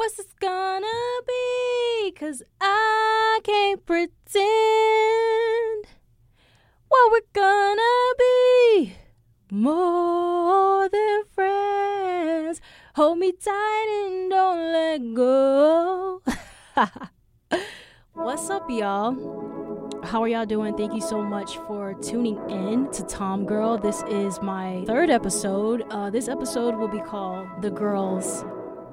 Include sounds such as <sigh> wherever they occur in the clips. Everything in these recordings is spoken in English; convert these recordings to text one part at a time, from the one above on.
What's this gonna be? Cause I can't pretend what we're gonna be more than friends. Hold me tight and don't let go. <laughs> What's up, y'all? How are y'all doing? Thank you so much for tuning in to Tom Girl. This is my third episode. Uh, this episode will be called The Girls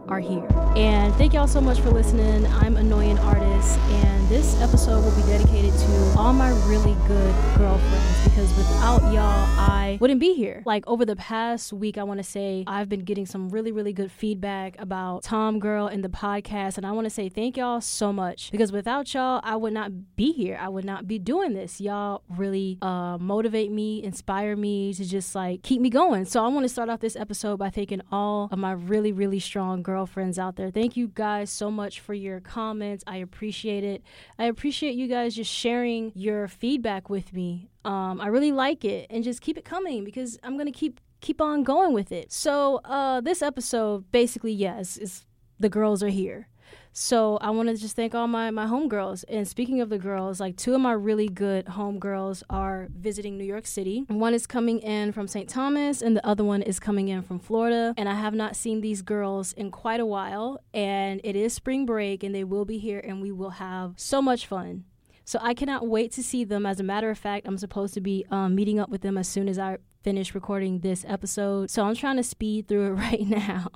are here. And thank y'all so much for listening. I'm Annoying Artist, and this episode will be dedicated to all my really good girlfriends because without y'all, I wouldn't be here. Like over the past week, I want to say I've been getting some really, really good feedback about Tom Girl and the podcast, and I want to say thank y'all so much because without y'all, I would not be here. I would not be doing this. Y'all really uh, motivate me, inspire me to just like keep me going. So I want to start off this episode by thanking all of my really, really strong girls girlfriends out there. Thank you guys so much for your comments. I appreciate it. I appreciate you guys just sharing your feedback with me. Um, I really like it, and just keep it coming because I'm gonna keep keep on going with it. So uh, this episode, basically, yes, is the girls are here. So I want to just thank all my my homegirls. And speaking of the girls, like two of my really good homegirls are visiting New York City. One is coming in from St. Thomas, and the other one is coming in from Florida. And I have not seen these girls in quite a while. And it is spring break, and they will be here, and we will have so much fun. So I cannot wait to see them. As a matter of fact, I'm supposed to be um, meeting up with them as soon as I finish recording this episode. So I'm trying to speed through it <laughs> right now.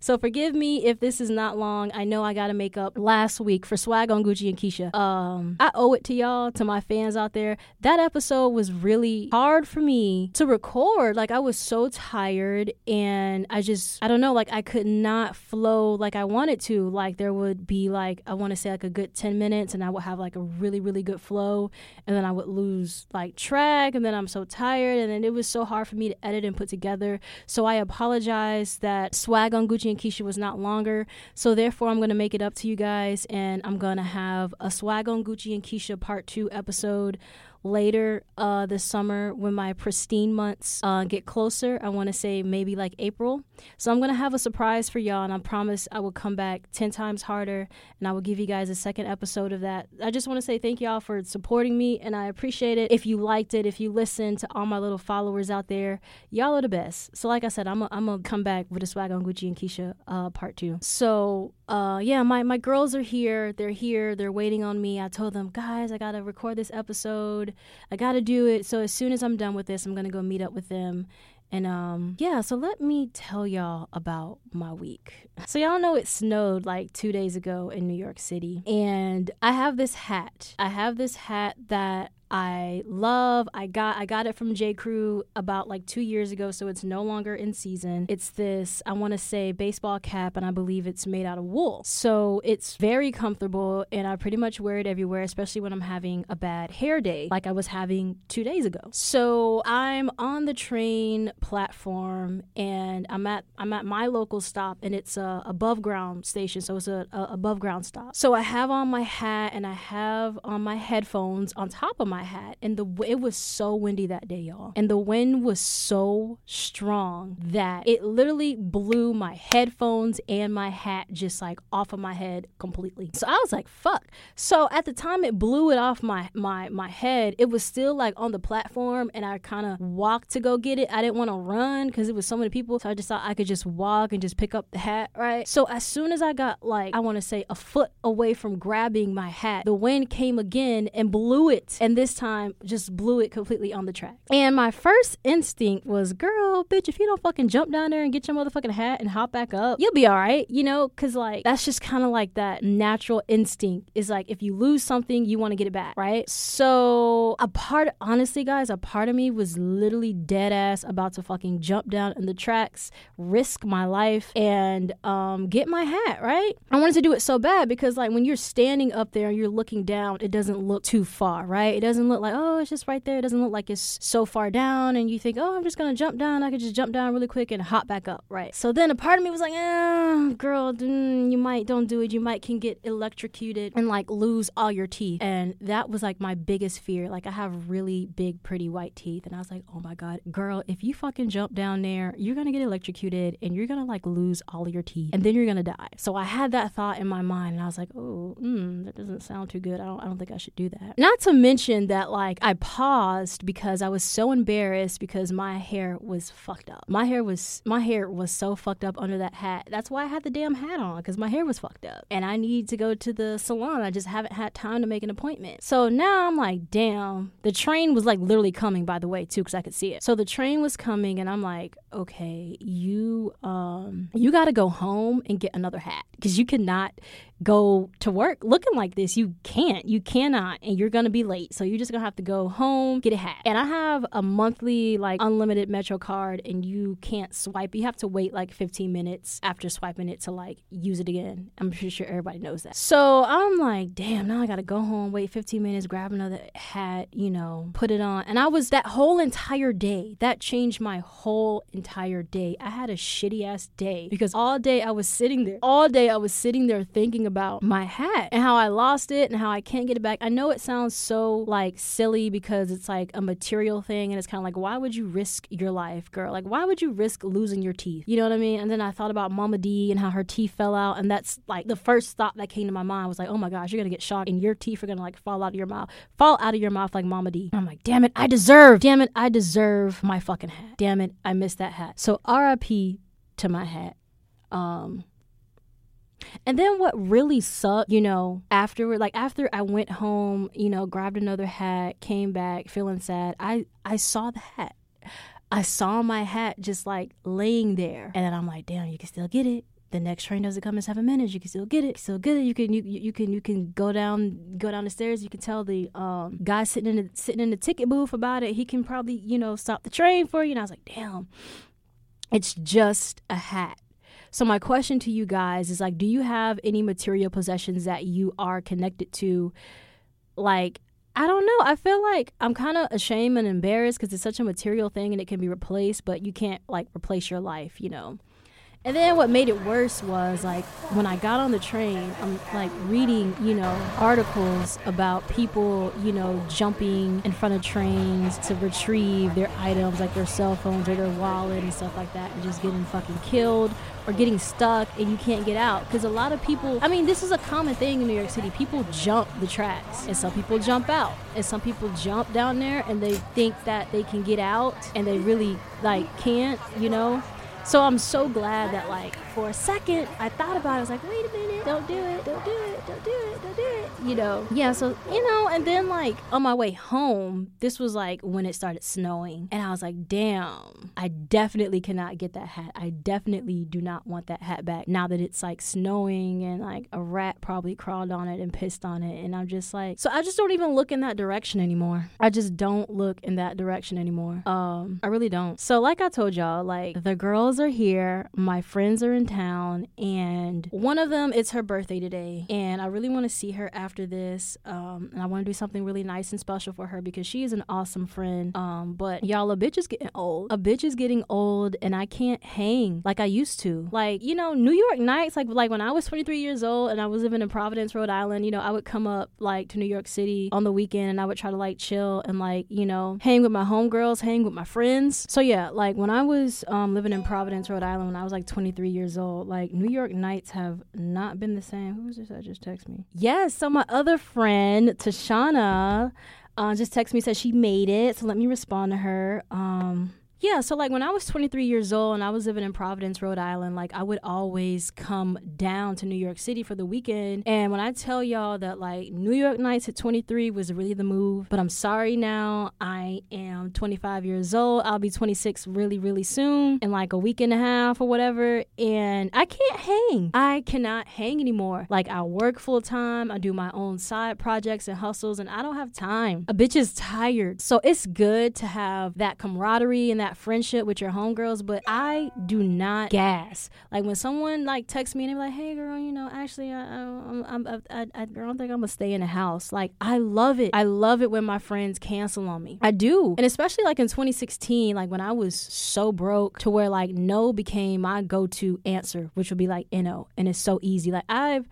So forgive me if this is not long. I know I got to make up last week for swag on Gucci and Keisha. Um, I owe it to y'all, to my fans out there. That episode was really hard for me to record. Like I was so tired and I just I don't know, like I could not flow like I wanted to. Like there would be like I want to say like a good 10 minutes and I would have like a really really good flow and then I would lose like track and then I'm so tired and then it was so hard for me to edit and put together. So I apologize that swag on Gucci and Keisha was not longer. So therefore, I'm going to make it up to you guys, and I'm going to have a swag on Gucci and Keisha part two episode later uh, this summer when my pristine months uh, get closer. I want to say maybe like April. So I'm going to have a surprise for y'all, and I promise I will come back 10 times harder and I will give you guys a second episode of that. I just want to say thank y'all for supporting me, and I appreciate it. If you liked it, if you listened to all my little followers out there, y'all are the best. So, like I said, I'm going to come back with a swag on Gucci and Keisha uh, part two. So, uh, yeah, my, my girls are here. They're here. They're waiting on me. I told them, guys, I got to record this episode. I got to do it. So as soon as I'm done with this, I'm going to go meet up with them. And um yeah, so let me tell y'all about my week. So y'all know it snowed like 2 days ago in New York City. And I have this hat. I have this hat that I love. I got I got it from J Crew about like two years ago, so it's no longer in season. It's this I want to say baseball cap, and I believe it's made out of wool, so it's very comfortable, and I pretty much wear it everywhere, especially when I'm having a bad hair day, like I was having two days ago. So I'm on the train platform, and I'm at I'm at my local stop, and it's a above ground station, so it's a, a above ground stop. So I have on my hat, and I have on my headphones on top of my hat and the it was so windy that day y'all. And the wind was so strong that it literally blew my headphones and my hat just like off of my head completely. So i was like fuck. So at the time it blew it off my my my head. It was still like on the platform and i kind of walked to go get it. I didn't want to run because it was so many people so i just thought i could just walk and just pick up the hat right? So as soon as i got like i want to say a foot away from grabbing my hat the wind came again and blew it. And this time just blew it completely on the track. And my first instinct was, girl, bitch, if you don't fucking jump down there and get your motherfucking hat and hop back up, you'll be all right, you know? Cause like, that's just kind of like that natural instinct is like, if you lose something, you want to get it back, right? So, a part, honestly, guys, a part of me was literally dead ass about to fucking jump down in the tracks, risk my life, and um, get my hat, right? I wanted to do it so bad because, like, when you're standing up there and you're looking down, it doesn't look too far, right? It doesn't doesn't look like, oh, it's just right there. It doesn't look like it's so far down. And you think, oh, I'm just going to jump down. I could just jump down really quick and hop back up, right? So then a part of me was like, eh, girl, mm, you might, don't do it. You might can get electrocuted and like lose all your teeth. And that was like my biggest fear. Like I have really big, pretty white teeth. And I was like, oh my God, girl, if you fucking jump down there, you're going to get electrocuted and you're going to like lose all your teeth and then you're going to die. So I had that thought in my mind and I was like, oh, mm, that doesn't sound too good. I don't, I don't think I should do that. Not to mention that like I paused because I was so embarrassed because my hair was fucked up. My hair was, my hair was so fucked up under that hat. That's why I had the damn hat on because my hair was fucked up and I need to go to the salon. I just haven't had time to make an appointment. So now I'm like, damn. The train was like literally coming, by the way, too, because I could see it. So the train was coming, and I'm like, okay, you um, you got to go home and get another hat because you cannot go to work looking like this. You can't. You cannot. And you're going to be late. So you're just going to have to go home, get a hat. And I have a monthly, like, unlimited Metro card, and you can't swipe. You have to wait like 15 minutes after swiping it to, like, use it again. I'm pretty sure everybody knows that. So I'm like, damn, now I got to go home, wait 15 minutes, grab another hat, you know, put it on. And I was that whole entire day, that changed my whole entire day. I had a shitty ass day because all day I was sitting there, all day I was sitting there thinking about my hat and how I lost it and how I can't get it back. I know it sounds so like silly because it's like a material thing and it's kind of like, why would you risk your life, girl? Like, why would you risk losing your teeth? You know what I mean? And then I thought about Mama D and how her teeth fell out. And that's like the first thought that came to my mind was like, oh my gosh, you're going to get shocked and your teeth are going to like fall out of your mouth, fall out of your mouth like Mama D. And I'm like, damn it, I deserve, damn it, I deserve my fucking hat. Damn it, I missed that hat. So RIP to my hat. Um, and then what really sucked, you know, afterward, like after I went home, you know, grabbed another hat, came back feeling sad, I I saw the hat. I saw my hat just like laying there. And then I'm like, damn, you can still get it. The next train doesn't come in seven minutes. You can still get it. Still get it. You can you, you can you can go down go down the stairs. You can tell the um, guy sitting in the sitting in the ticket booth about it. He can probably you know stop the train for you. And I was like, damn, it's just a hat. So my question to you guys is like, do you have any material possessions that you are connected to? Like, I don't know. I feel like I'm kind of ashamed and embarrassed because it's such a material thing and it can be replaced, but you can't like replace your life, you know. And then what made it worse was like when I got on the train, I'm like reading, you know, articles about people, you know, jumping in front of trains to retrieve their items like their cell phones or their wallet and stuff like that and just getting fucking killed or getting stuck and you can't get out. Because a lot of people i mean this is a common thing in new york city. People jump the tracks and some people jump out and some people jump down there and they think that they can get out and they really like can't you know so I'm so glad that like for a second I thought about it. I was like, wait a minute, don't do it, don't do it, don't do it, don't do it. You know, yeah. So you know, and then like on my way home, this was like when it started snowing, and I was like, damn, I definitely cannot get that hat. I definitely do not want that hat back now that it's like snowing and like a rat probably crawled on it and pissed on it, and I'm just like, so I just don't even look in that direction anymore. I just don't look in that direction anymore. Um, I really don't. So like I told y'all, like the girls are here, my friends are in town, and one of them it's her birthday today, and I really want to see her after this. Um, and I want to do something really nice and special for her because she is an awesome friend. Um, but y'all, a bitch is getting old. A bitch is getting old, and I can't hang like I used to. Like you know, New York nights, like like when I was 23 years old and I was living in Providence, Rhode Island. You know, I would come up like to New York City on the weekend, and I would try to like chill and like you know hang with my homegirls, hang with my friends. So yeah, like when I was um, living in Providence, Rhode Island, when I was like 23 years old, like New York nights have not been the same. Who's this I just text me? Yes, so my other friend, Tashana, uh, just texted me said she made it. So let me respond to her. Um, yeah, so like when I was 23 years old and I was living in Providence, Rhode Island, like I would always come down to New York City for the weekend. And when I tell y'all that like New York nights at 23 was really the move, but I'm sorry now. I am 25 years old. I'll be 26 really, really soon in like a week and a half or whatever. And I can't hang. I cannot hang anymore. Like I work full time, I do my own side projects and hustles, and I don't have time. A bitch is tired. So it's good to have that camaraderie and that friendship with your homegirls, but I do not gas. Like when someone like texts me and they're like, "Hey, girl, you know, actually, I, I, I, I don't think I'm gonna stay in the house." Like I love it. I love it when my friends cancel on me. I do, and especially like in 2016, like when I was so broke to where like no became my go-to answer, which would be like no, and it's so easy. Like I've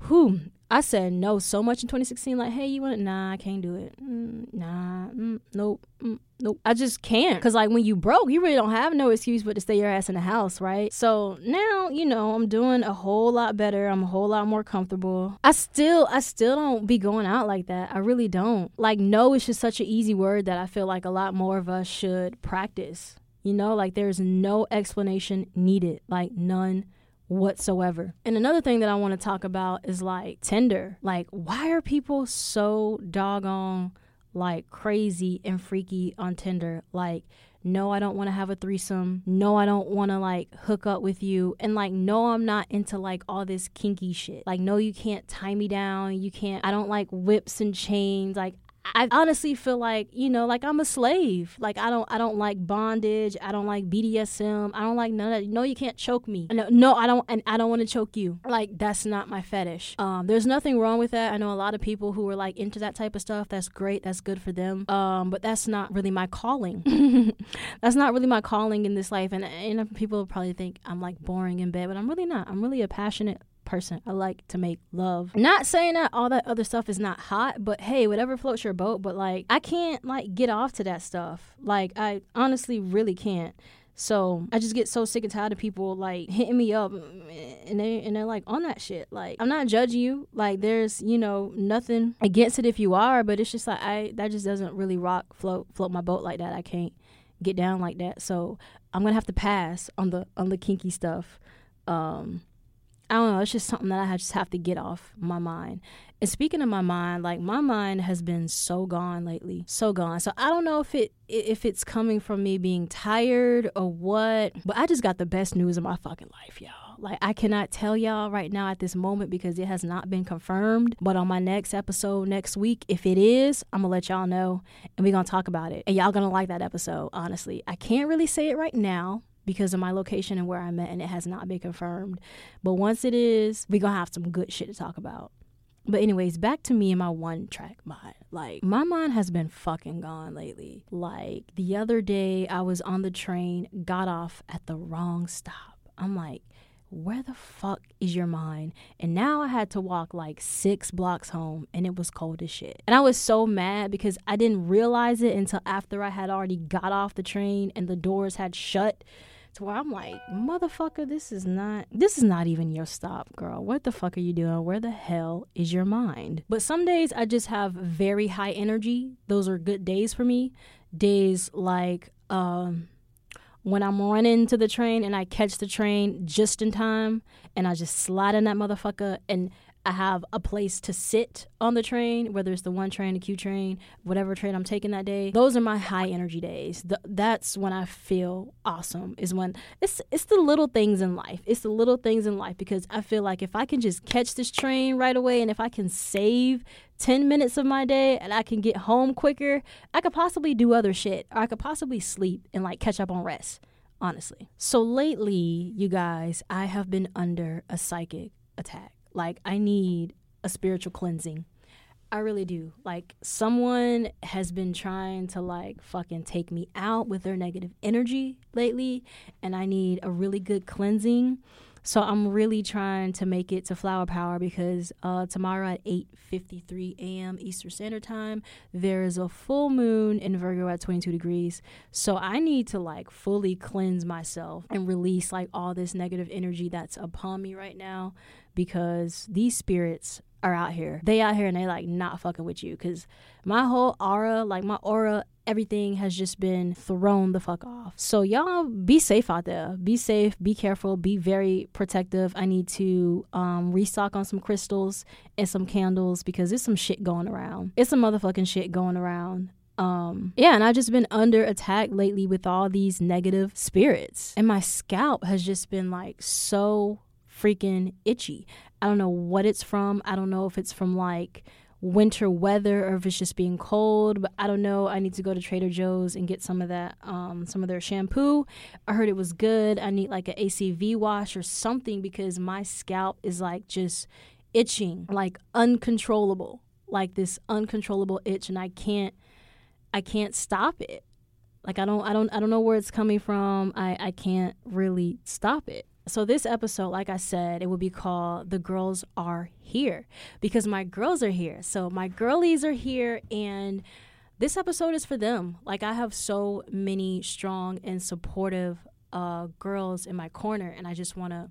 who I said no so much in 2016. Like, hey, you want it? Nah, I can't do it. Mm, nah, mm, nope, mm, nope. I just can't. Cause like when you broke, you really don't have no excuse but to stay your ass in the house, right? So now, you know, I'm doing a whole lot better. I'm a whole lot more comfortable. I still, I still don't be going out like that. I really don't. Like, no is just such an easy word that I feel like a lot more of us should practice. You know, like there's no explanation needed, like none whatsoever. And another thing that I want to talk about is like Tinder. Like, why are people so doggone like crazy and freaky on Tinder? Like, no, I don't want to have a threesome. No, I don't want to like hook up with you. And like, no, I'm not into like all this kinky shit. Like, no, you can't tie me down. You can't, I don't like whips and chains. Like, I honestly feel like you know, like I'm a slave. Like I don't, I don't like bondage. I don't like BDSM. I don't like none of that. No, you can't choke me. No, no, I don't, and I don't want to choke you. Like that's not my fetish. Um, there's nothing wrong with that. I know a lot of people who are like into that type of stuff. That's great. That's good for them. Um, but that's not really my calling. <laughs> that's not really my calling in this life. And and people probably think I'm like boring in bed, but I'm really not. I'm really a passionate person. I like to make love. Not saying that all that other stuff is not hot, but hey, whatever floats your boat. But like, I can't like get off to that stuff. Like, I honestly really can't. So I just get so sick and tired of people like hitting me up and they and they're like on that shit. Like I'm not judging you. Like there's, you know, nothing against it if you are, but it's just like I that just doesn't really rock float float my boat like that. I can't get down like that. So I'm gonna have to pass on the on the kinky stuff. Um I don't know. It's just something that I just have to get off my mind. And speaking of my mind, like my mind has been so gone lately, so gone. So I don't know if it if it's coming from me being tired or what. But I just got the best news of my fucking life, y'all. Like I cannot tell y'all right now at this moment because it has not been confirmed. But on my next episode next week, if it is, I'm gonna let y'all know and we're gonna talk about it. And y'all gonna like that episode, honestly. I can't really say it right now because of my location and where I'm at, and it has not been confirmed. But once it is, we're gonna have some good shit to talk about. But anyways, back to me and my one track mind. Like my mind has been fucking gone lately. Like the other day I was on the train, got off at the wrong stop. I'm like, where the fuck is your mind? And now I had to walk like six blocks home and it was cold as shit. And I was so mad because I didn't realize it until after I had already got off the train and the doors had shut to where I'm like, motherfucker, this is not this is not even your stop, girl. What the fuck are you doing? Where the hell is your mind? But some days I just have very high energy. Those are good days for me. Days like um when I'm running to the train and I catch the train just in time and I just slide in that motherfucker and I have a place to sit on the train, whether it's the one train, the Q train, whatever train I'm taking that day. Those are my high energy days. The, that's when I feel awesome. Is when it's it's the little things in life. It's the little things in life because I feel like if I can just catch this train right away and if I can save 10 minutes of my day and I can get home quicker, I could possibly do other shit. Or I could possibly sleep and like catch up on rest, honestly. So lately, you guys, I have been under a psychic attack. Like, I need a spiritual cleansing. I really do. Like, someone has been trying to, like, fucking take me out with their negative energy lately, and I need a really good cleansing. So I'm really trying to make it to Flower Power because uh, tomorrow at 8:53 a.m. Eastern Standard Time, there is a full moon in Virgo at 22 degrees. So I need to like fully cleanse myself and release like all this negative energy that's upon me right now because these spirits are out here. They out here and they like not fucking with you because my whole aura, like my aura, everything has just been thrown the fuck off. So y'all be safe out there. Be safe, be careful, be very protective. I need to um, restock on some crystals and some candles because there's some shit going around. It's some motherfucking shit going around. Um, yeah, and I've just been under attack lately with all these negative spirits. And my scalp has just been like so freaking itchy. I don't know what it's from. I don't know if it's from like winter weather or if it's just being cold. But I don't know. I need to go to Trader Joe's and get some of that, um, some of their shampoo. I heard it was good. I need like an ACV wash or something because my scalp is like just itching, like uncontrollable, like this uncontrollable itch, and I can't, I can't stop it. Like I don't, I don't, I don't know where it's coming from. I, I can't really stop it. So, this episode, like I said, it will be called The Girls Are Here because my girls are here. So, my girlies are here, and this episode is for them. Like, I have so many strong and supportive uh, girls in my corner, and I just want to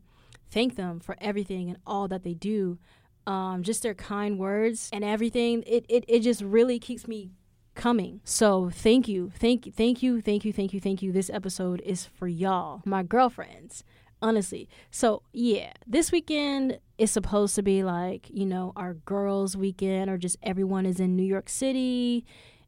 thank them for everything and all that they do. Um, just their kind words and everything. It, it, it just really keeps me coming. So thank you, thank you, thank you, thank you, thank you, thank you. This episode is for y'all, my girlfriends honestly. So, yeah, this weekend is supposed to be like, you know, our girls' weekend, or just everyone is in New York City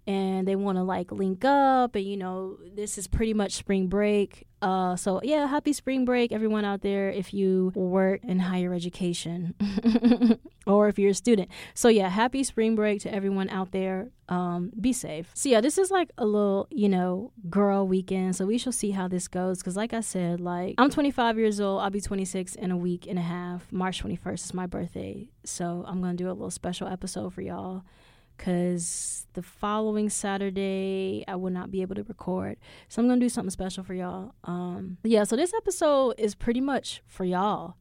and they want to like link up and you know this is pretty much spring break uh so yeah happy spring break everyone out there if you work in higher education <laughs> or if you're a student. So yeah happy spring break to everyone out there. Um be safe. So yeah this is like a little you know girl weekend so we shall see how this goes because like i said like i'm 25 years old i'll be 26 in a week and a half. March 21st is my birthday so i'm gonna do a little special episode for y'all because the following Saturday I will not be able to record. So I'm gonna do something special for y'all. Um, yeah, so this episode is pretty much for y'all.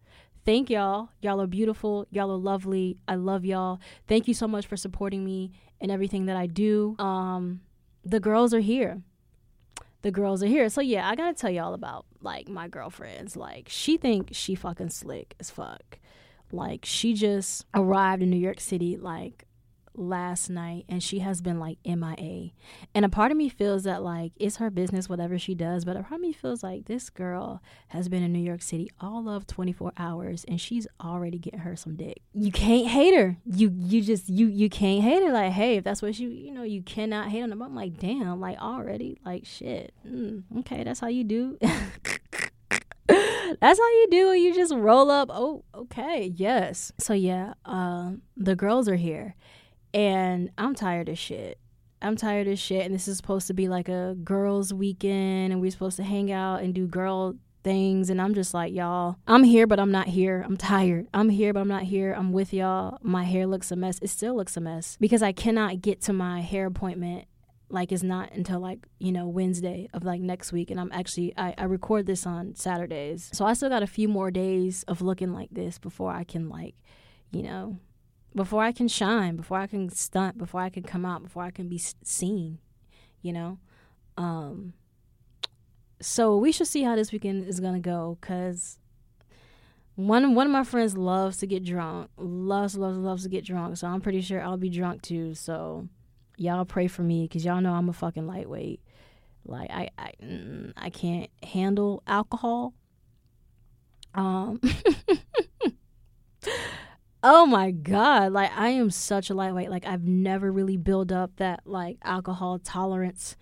Thank y'all. Y'all are beautiful. Y'all are lovely. I love y'all. Thank you so much for supporting me and everything that I do. Um, the girls are here. The girls are here. So yeah, I gotta tell y'all about like my girlfriends. Like she thinks she fucking slick as fuck. Like she just arrived in New York City like last night and she has been like MIA. And a part of me feels that like it's her business, whatever she does, but a part of me feels like this girl has been in New York City all of 24 hours and she's already getting her some dick. You can't hate her. You you just you you can't hate her. Like, hey, if that's what you you know, you cannot hate on them. I'm like, damn, like already, like shit. Mm, okay, that's how you do. <laughs> that's how you do it. You just roll up. Oh, okay, yes. So yeah, um, the girls are here and I'm tired of shit. I'm tired of shit. And this is supposed to be like a girls' weekend, and we're supposed to hang out and do girl things. And I'm just like, y'all, I'm here, but I'm not here. I'm tired. I'm here, but I'm not here. I'm with y'all. My hair looks a mess. It still looks a mess because I cannot get to my hair appointment like it's not until like you know wednesday of like next week and i'm actually I, I record this on saturdays so i still got a few more days of looking like this before i can like you know before I can shine, before I can stunt, before I can come out, before I can be seen, you know. Um, so we should see how this weekend is gonna go, cause one one of my friends loves to get drunk, loves loves loves to get drunk. So I'm pretty sure I'll be drunk too. So y'all pray for me, cause y'all know I'm a fucking lightweight. Like I I mm, I can't handle alcohol. Um. <laughs> Oh my god, like I am such a lightweight. Like I've never really built up that like alcohol tolerance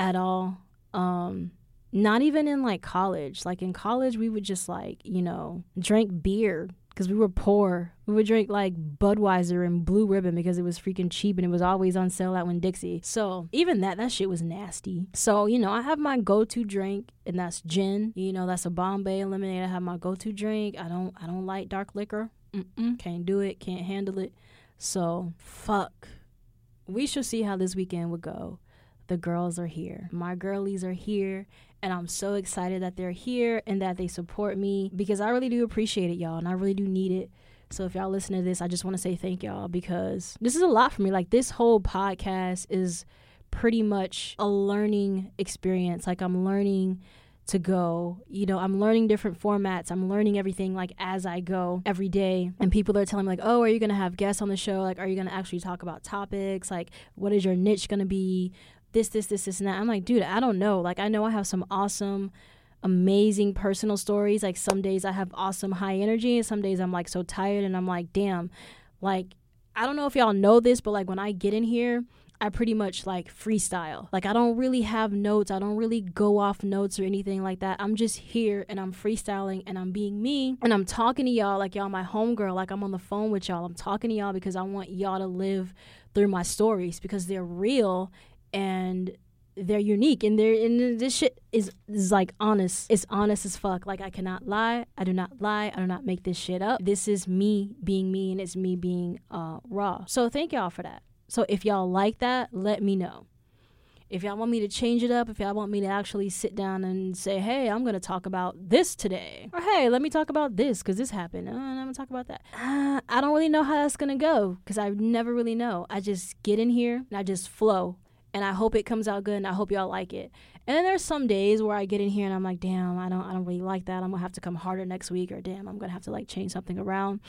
at all. Um not even in like college. Like in college we would just like, you know, drink beer because we were poor. We would drink like Budweiser and Blue Ribbon because it was freaking cheap and it was always on sale at Winn-Dixie. So even that, that shit was nasty. So you know, I have my go-to drink and that's gin. You know, that's a Bombay lemonade. I have my go-to drink. I don't, I don't like dark liquor. Mm-mm, can't do it, can't handle it. So, fuck. We shall see how this weekend would go. The girls are here. My girlies are here. And I'm so excited that they're here and that they support me because I really do appreciate it, y'all. And I really do need it. So if y'all listen to this, I just want to say thank y'all because this is a lot for me. Like, this whole podcast is pretty much a learning experience. Like, I'm learning to go. You know, I'm learning different formats. I'm learning everything like as I go every day. And people are telling me like, "Oh, are you going to have guests on the show? Like are you going to actually talk about topics? Like what is your niche going to be? This this this this and that." I'm like, "Dude, I don't know. Like I know I have some awesome amazing personal stories. Like some days I have awesome high energy and some days I'm like so tired and I'm like, "Damn." Like I don't know if y'all know this, but like when I get in here, I pretty much like freestyle. Like I don't really have notes. I don't really go off notes or anything like that. I'm just here and I'm freestyling and I'm being me and I'm talking to y'all like y'all my homegirl. Like I'm on the phone with y'all. I'm talking to y'all because I want y'all to live through my stories because they're real and they're unique and they're and this shit is is like honest. It's honest as fuck. Like I cannot lie. I do not lie. I do not make this shit up. This is me being me and it's me being uh raw. So thank y'all for that. So if y'all like that, let me know. If y'all want me to change it up, if y'all want me to actually sit down and say, hey, I'm going to talk about this today, or hey, let me talk about this because this happened, uh, I'm going to talk about that. Uh, I don't really know how that's going to go because I never really know. I just get in here and I just flow and I hope it comes out good and I hope y'all like it. And then there's some days where I get in here and I'm like, damn, I don't I don't really like that. I'm gonna have to come harder next week or damn, I'm gonna have to like change something around.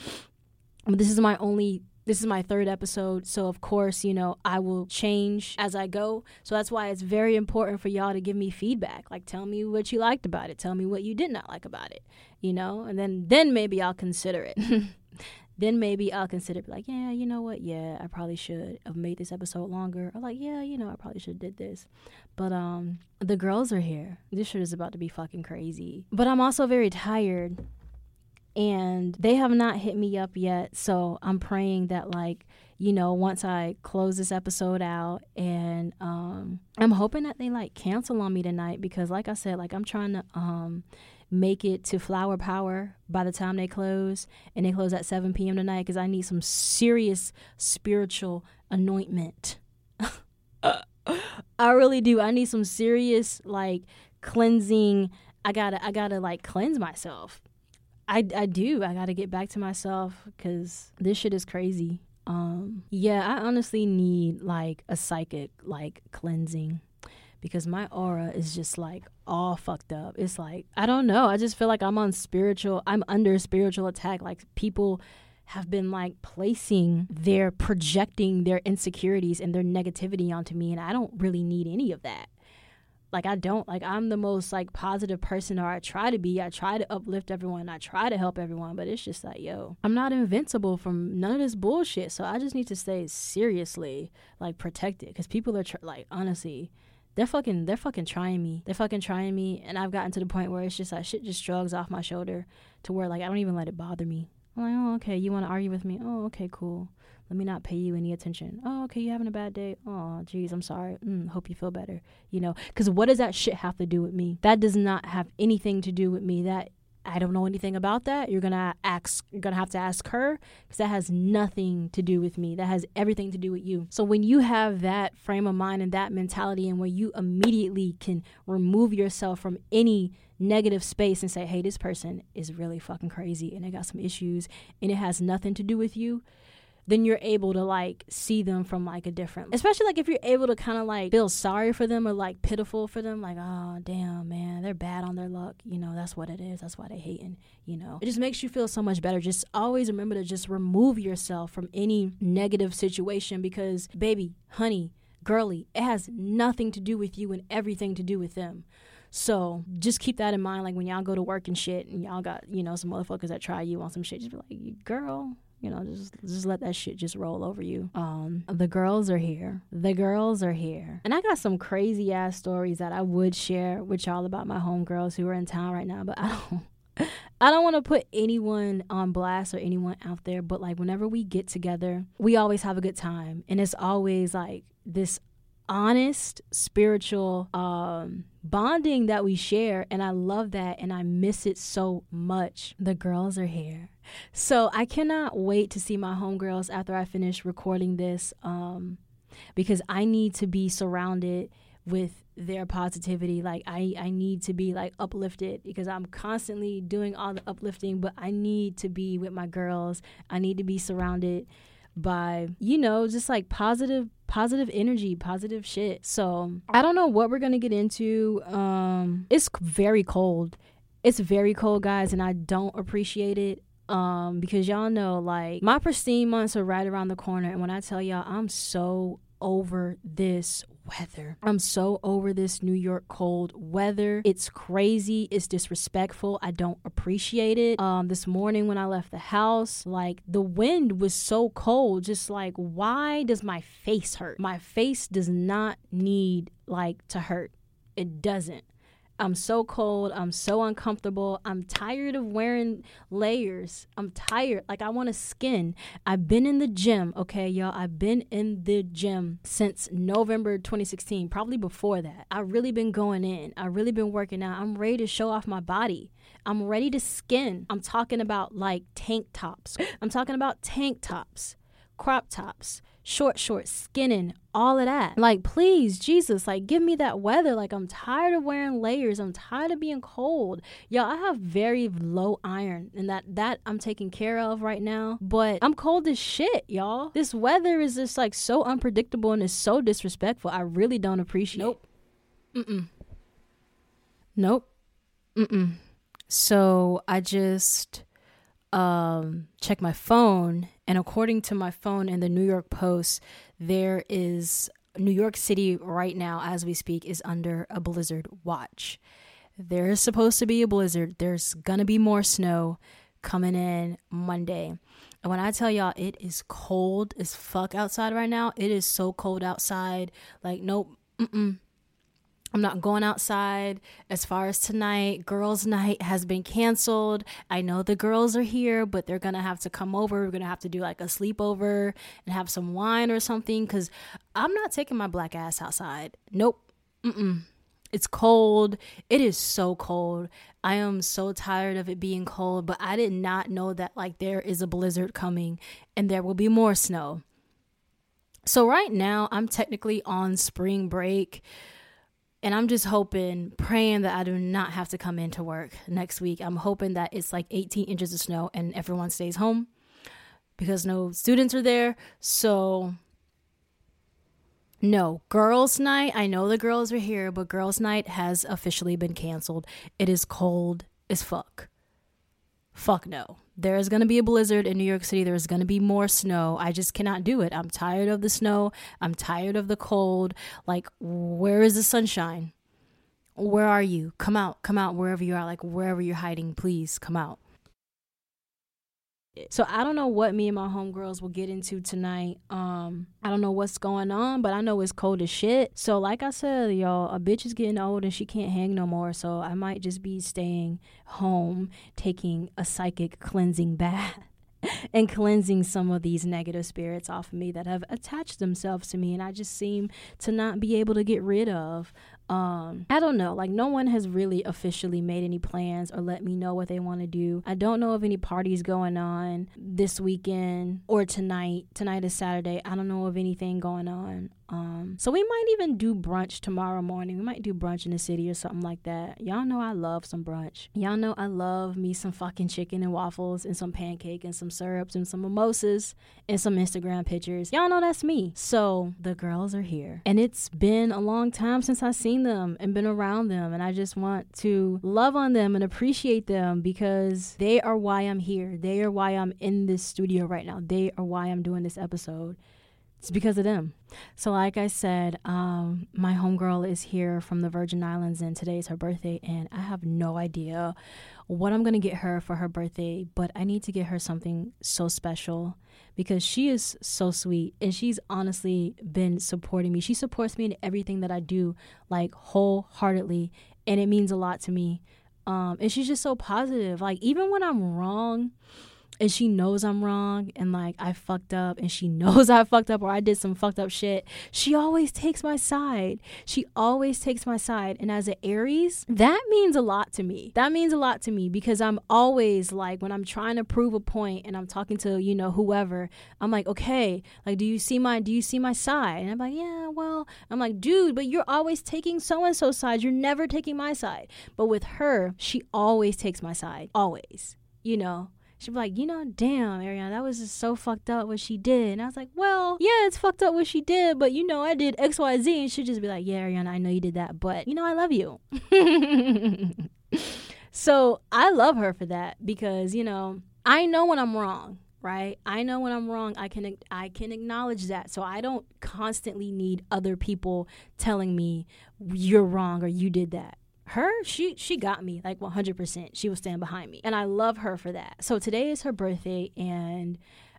But this is my only this is my third episode, so of course, you know, I will change as I go. So that's why it's very important for y'all to give me feedback. Like tell me what you liked about it, tell me what you did not like about it, you know? And then then maybe I'll consider it. <laughs> then maybe I'll consider like, yeah, you know what? Yeah, I probably should have made this episode longer. Or like, yeah, you know, I probably should have did this. But um the girls are here. This shit is about to be fucking crazy. But I'm also very tired and they have not hit me up yet. So I'm praying that like you know once I close this episode out, and um, I'm hoping that they like cancel on me tonight because like I said, like I'm trying to um make it to Flower Power by the time they close, and they close at 7 p.m. tonight because I need some serious spiritual anointment. <laughs> I really do. I need some serious like cleansing. I gotta I gotta like cleanse myself I, I do. I got to get back to myself because this shit is crazy. Um, yeah, I honestly need like a psychic like cleansing because my aura is just like all fucked up. It's like I don't know. I just feel like I'm on spiritual. I'm under spiritual attack. Like people have been like placing their projecting their insecurities and their negativity onto me and I don't really need any of that like I don't like I'm the most like positive person or I try to be. I try to uplift everyone. I try to help everyone, but it's just like, yo, I'm not invincible from none of this bullshit. So I just need to stay seriously like protected cuz people are tr- like honestly they're fucking they're fucking trying me. They're fucking trying me and I've gotten to the point where it's just like shit just shrugs off my shoulder to where like I don't even let it bother me. I'm like, "Oh, okay, you want to argue with me? Oh, okay, cool." Let me not pay you any attention. Oh, okay, you having a bad day? Oh, geez, I'm sorry. Mm, hope you feel better. You know, because what does that shit have to do with me? That does not have anything to do with me. That I don't know anything about that. You're gonna ask. You're gonna have to ask her because that has nothing to do with me. That has everything to do with you. So when you have that frame of mind and that mentality, and where you immediately can remove yourself from any negative space and say, "Hey, this person is really fucking crazy and they got some issues, and it has nothing to do with you." Then you're able to like see them from like a different especially like if you're able to kind of like feel sorry for them or like pitiful for them like oh damn man they're bad on their luck. You know that's what it is that's why they hating you know? It just makes you feel so much better. Just always remember to just remove yourself from any negative situation because baby honey girly it has nothing to do with you and everything to do with them. So just keep that in mind. Like when y'all go to work and shit, and y'all got you know some motherfuckers that try you on some shit, just be like, girl, you know, just just let that shit just roll over you. Um, the girls are here. The girls are here. And I got some crazy ass stories that I would share with y'all about my homegirls who are in town right now, but I don't <laughs> I don't want to put anyone on blast or anyone out there, but like whenever we get together, we always have a good time. And it's always like this honest spiritual um bonding that we share and I love that and I miss it so much. The girls are here. So I cannot wait to see my homegirls after I finish recording this um, because I need to be surrounded with their positivity like I, I need to be like uplifted because i'm constantly doing all the uplifting but i need to be with my girls i need to be surrounded by you know just like positive positive energy positive shit. So i don't know what we're gonna get into um it's very cold. It's very cold guys and i don't appreciate it um because y'all know like my pristine months are right around the corner and when i tell y'all i'm so over this weather. I'm so over this New York cold weather. It's crazy. It's disrespectful. I don't appreciate it. Um, this morning when I left the house, like the wind was so cold. Just like, why does my face hurt? My face does not need like to hurt. It doesn't. I'm so cold. I'm so uncomfortable. I'm tired of wearing layers. I'm tired. Like, I want to skin. I've been in the gym, okay, y'all. I've been in the gym since November 2016, probably before that. I've really been going in. I've really been working out. I'm ready to show off my body. I'm ready to skin. I'm talking about like tank tops. I'm talking about tank tops, crop tops short short skinning, all of that. Like, please, Jesus, like, give me that weather. Like, I'm tired of wearing layers. I'm tired of being cold. Y'all, I have very low iron, and that that I'm taking care of right now. But I'm cold as shit, y'all. This weather is just like so unpredictable and is so disrespectful. I really don't appreciate. Nope. Mm-mm. Nope. Mm-mm. So I just um check my phone and according to my phone and the New York Post, there is New York City right now, as we speak, is under a blizzard watch. There is supposed to be a blizzard. There's gonna be more snow coming in Monday. And when I tell y'all it is cold as fuck outside right now, it is so cold outside. Like, nope, mm-mm. I'm not going outside. As far as tonight, girls' night has been canceled. I know the girls are here, but they're going to have to come over. We're going to have to do like a sleepover and have some wine or something because I'm not taking my black ass outside. Nope. Mm-mm. It's cold. It is so cold. I am so tired of it being cold, but I did not know that like there is a blizzard coming and there will be more snow. So right now, I'm technically on spring break. And I'm just hoping, praying that I do not have to come into work next week. I'm hoping that it's like 18 inches of snow and everyone stays home because no students are there. So, no, girls' night. I know the girls are here, but girls' night has officially been canceled. It is cold as fuck. Fuck no there is going to be a blizzard in New York City. There's going to be more snow. I just cannot do it. I'm tired of the snow. I'm tired of the cold. Like, where is the sunshine? Where are you? Come out. Come out wherever you are. Like, wherever you're hiding, please come out. So I don't know what me and my homegirls will get into tonight. Um, I don't know what's going on, but I know it's cold as shit. So like I said, y'all, a bitch is getting old and she can't hang no more. So I might just be staying home, taking a psychic cleansing bath. <laughs> and cleansing some of these negative spirits off of me that have attached themselves to me and I just seem to not be able to get rid of um i don't know like no one has really officially made any plans or let me know what they want to do i don't know of any parties going on this weekend or tonight tonight is saturday i don't know of anything going on um, so we might even do brunch tomorrow morning. We might do brunch in the city or something like that. Y'all know I love some brunch. Y'all know I love me some fucking chicken and waffles and some pancake and some syrups and some mimosas and some Instagram pictures. Y'all know that's me. So the girls are here. And it's been a long time since I've seen them and been around them. And I just want to love on them and appreciate them because they are why I'm here. They are why I'm in this studio right now. They are why I'm doing this episode. It's because of them. So, like I said, um, my homegirl is here from the Virgin Islands, and today is her birthday, and I have no idea what I'm gonna get her for her birthday, but I need to get her something so special because she is so sweet, and she's honestly been supporting me. She supports me in everything that I do, like wholeheartedly, and it means a lot to me. Um, and she's just so positive. Like even when I'm wrong and she knows I'm wrong and like I fucked up and she <laughs> knows I fucked up or I did some fucked up shit, she always takes my side. She always takes my side. And as an Aries, that means a lot to me. That means a lot to me because I'm always like when I'm trying to prove a point and I'm talking to, you know, whoever, I'm like, okay, like do you see my do you see my side? And I'm like, yeah, well, I'm like, dude, but you're always taking so and so side. You're never taking my side. But with her, she always takes my side. Always. You know? She'd be like, you know, damn, Ariana, that was just so fucked up what she did. And I was like, well, yeah, it's fucked up what she did, but you know, I did X, Y, Z. And she'd just be like, yeah, Ariana, I know you did that, but you know, I love you. <laughs> so I love her for that because, you know, I know when I'm wrong. right? I know when I'm wrong. I can I can acknowledge that. So I don't constantly need other people telling me you're wrong or you did that. Her, she she got me like 100%. She will stand behind me. And I love her for that. So today is her birthday and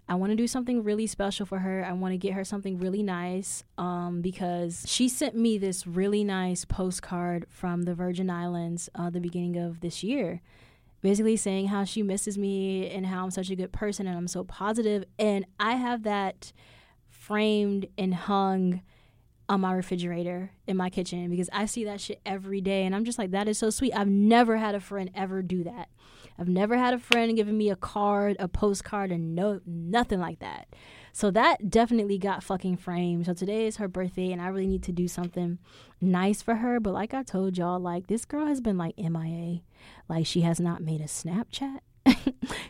I want to do something really special for her. I want to get her something really nice um, because she sent me this really nice postcard from the Virgin Islands uh, the beginning of this year basically saying how she misses me and how I'm such a good person and I'm so positive. And I have that framed and hung on my refrigerator in my kitchen because I see that shit every day and I'm just like, that is so sweet. I've never had a friend ever do that. I've never had a friend giving me a card, a postcard, and no nothing like that. So that definitely got fucking framed. So today is her birthday, and I really need to do something nice for her. But like I told y'all, like this girl has been like MIA. Like she has not made a Snapchat. <laughs>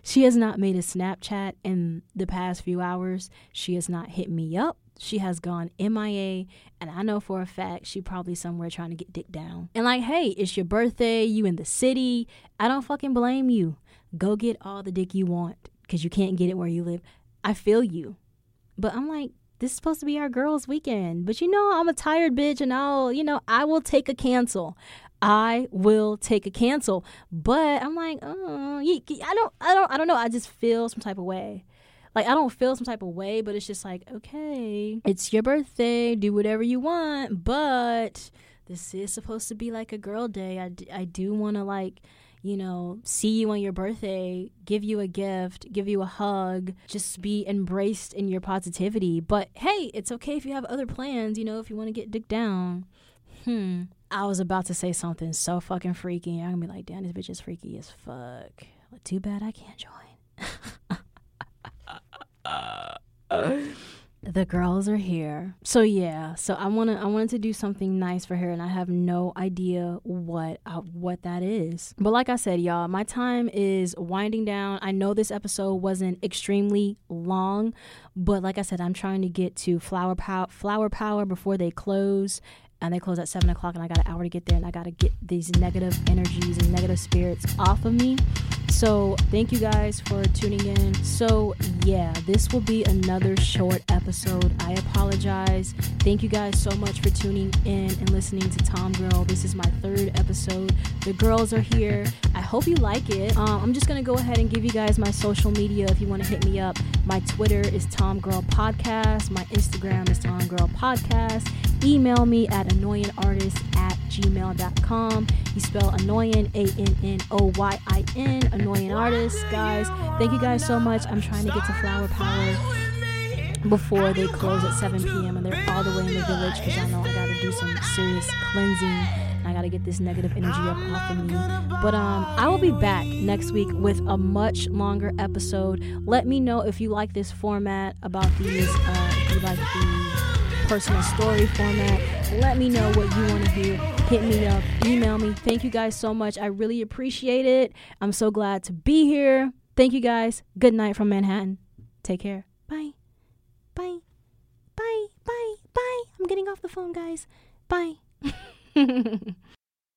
she has not made a Snapchat in the past few hours. She has not hit me up. She has gone MIA, and I know for a fact she probably somewhere trying to get dick down. And like, hey, it's your birthday, you in the city. I don't fucking blame you. Go get all the dick you want because you can't get it where you live. I feel you. But I'm like, this is supposed to be our girls' weekend. But you know, I'm a tired bitch and I'll, you know, I will take a cancel. I will take a cancel. But I'm like, oh, I don't, I don't, I don't know. I just feel some type of way. Like, I don't feel some type of way, but it's just like, okay, it's your birthday. Do whatever you want. But this is supposed to be like a girl day. I, I do want to, like, you know, see you on your birthday, give you a gift, give you a hug, just be embraced in your positivity. But hey, it's okay if you have other plans, you know, if you want to get dick down. Hmm. I was about to say something so fucking freaky. I'm gonna be like, damn, this bitch is freaky as fuck. But too bad I can't join. <laughs> the girls are here. So yeah, so I want to I wanted to do something nice for her and I have no idea what uh, what that is. But like I said, y'all, my time is winding down. I know this episode wasn't extremely long, but like I said, I'm trying to get to Flower Power Flower Power before they close and they close at seven o'clock and I got an hour to get there and I got to get these negative energies and negative spirits off of me. So, thank you guys for tuning in. So, yeah, this will be another short episode. I apologize. Thank you guys so much for tuning in and listening to Tom Girl. This is my third episode. The girls are here. I hope you like it. Um, I'm just to go ahead and give you guys my social media if you want to hit me up. My Twitter is Tom Girl Podcast. My Instagram is Tom Girl Podcast. Email me at annoyingartist at gmail.com. You spell annoying, A N N O Y I N, annoying artist. Guys, thank you guys so much. I'm trying to get to Flower Power before they close at 7 p.m. and they're all the way in the village because I know I gotta do some serious cleansing. I gotta get this negative energy up off of me. But um, I will be back next week with a much longer episode. Let me know if you like this format about these. Uh, if you like the personal story format. Let me know what you want to hear. Hit me up, email me. Thank you guys so much. I really appreciate it. I'm so glad to be here. Thank you guys. Good night from Manhattan. Take care. Bye. Bye. Bye. Bye. Bye. I'm getting off the phone, guys. Bye. <laughs>